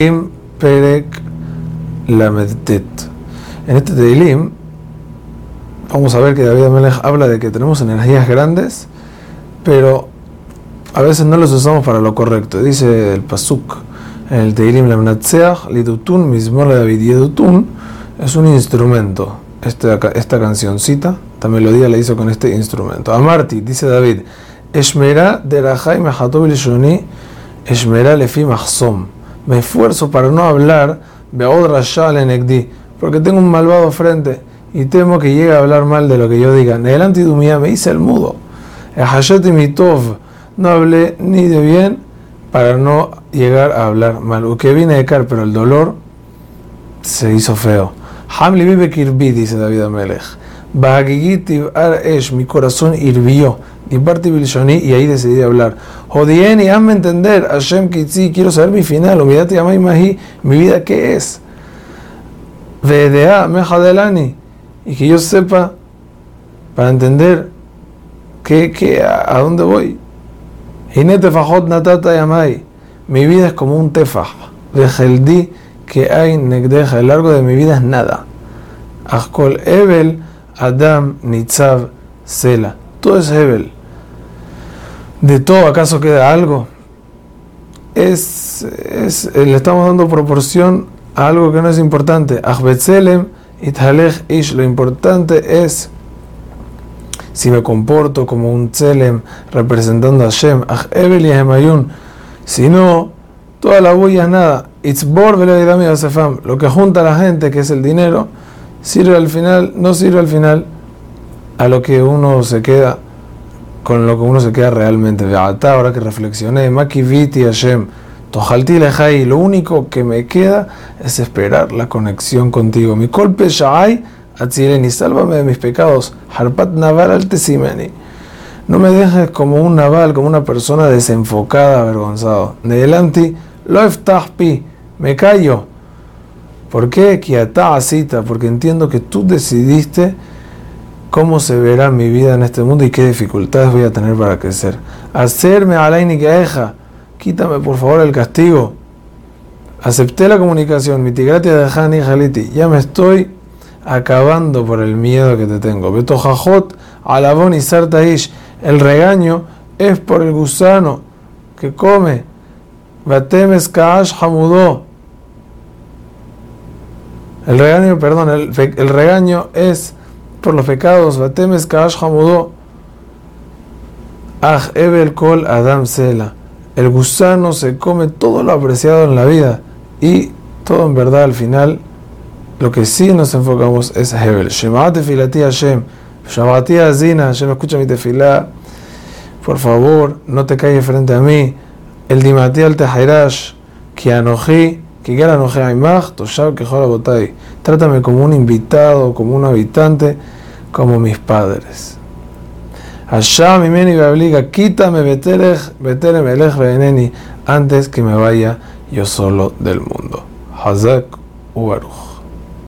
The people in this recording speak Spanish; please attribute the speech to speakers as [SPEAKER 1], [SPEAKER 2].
[SPEAKER 1] En este Teilim vamos a ver que David Amelech habla de que tenemos energías grandes, pero a veces no las usamos para lo correcto. Dice el Pasuk en el Teilim Lamnatseach Lidutun Mismor David Yedutun es un instrumento. Esta, esta cancioncita, esta melodía la hizo con este instrumento. Amarti, dice David, Eshmera derachai mehatobil shoni, Eshmera lefi mahsom me esfuerzo para no hablar porque tengo un malvado frente y temo que llegue a hablar mal de lo que yo diga. El antidumía me hice el mudo. Mitov, no hablé ni de bien para no llegar a hablar mal. Que vine de car, pero el dolor se hizo feo. Hamli vive kirbi, dice David Amelech. Esh, mi corazón hirvió y ahí decidí hablar. Jodien y hazme entender, Hashem Kitzi, quiero saber mi final, Umidati Amay Mahi, mi vida qué es. Vedea Mejadelani, y que yo sepa para entender qué, qué, a, dónde voy. Hinete Fajot Natata Yamai, mi vida es como un tefaj. Vejeldi que hay negdeja, el largo de mi vida es nada. Askol Ebel Adam Nitzav Sela. Todo es Ebel de todo acaso queda algo. Es, le estamos dando proporción a algo que no es importante. Ish, lo importante es si me comporto como un tzelem representando a Hashem, si no, toda la bulla es nada. Lo que junta a la gente, que es el dinero, sirve al final, no sirve al final a lo que uno se queda con lo que uno se queda realmente. Ahora que reflexioné, Makiviti Hashem, Tojalti Lejai, lo único que me queda es esperar la conexión contigo. Mi golpe Shai, Atzireni, sálvame de mis pecados. Harpat Naval Altesimeni. No me dejes como un naval, como una persona desenfocada, avergonzado. Nedelanti, Loeftahpi, me callo. ¿Por qué? porque entiendo que tú decidiste cómo se verá mi vida en este mundo y qué dificultades voy a tener para crecer. Hacerme alaini que quítame por favor el castigo. Acepté la comunicación, mitigrati de Hani Jaliti, ya me estoy acabando por el miedo que te tengo. Beto Jajot, Alabón y Sartaish, el regaño es por el gusano que come. Batemes Kaash Hamudó. El regaño, perdón, el, regaño es por los pecados, Batemes Kaash Aj Ebel Kol Adam Sela. El gusano se come todo lo apreciado en la vida y todo en verdad al final lo que sí nos enfocamos es Hebel. Shema Hashem, Shabati Azina, Hashem escucha mi tefilá. Por favor, no te caigas frente a mí. El dimati al tehairash, que anoji, que botay. Trátame como un invitado, como un habitante como mis padres. Allá mi meni obliga, quítame elech veneni, antes que me vaya yo solo del mundo. Hazak Ubaruch.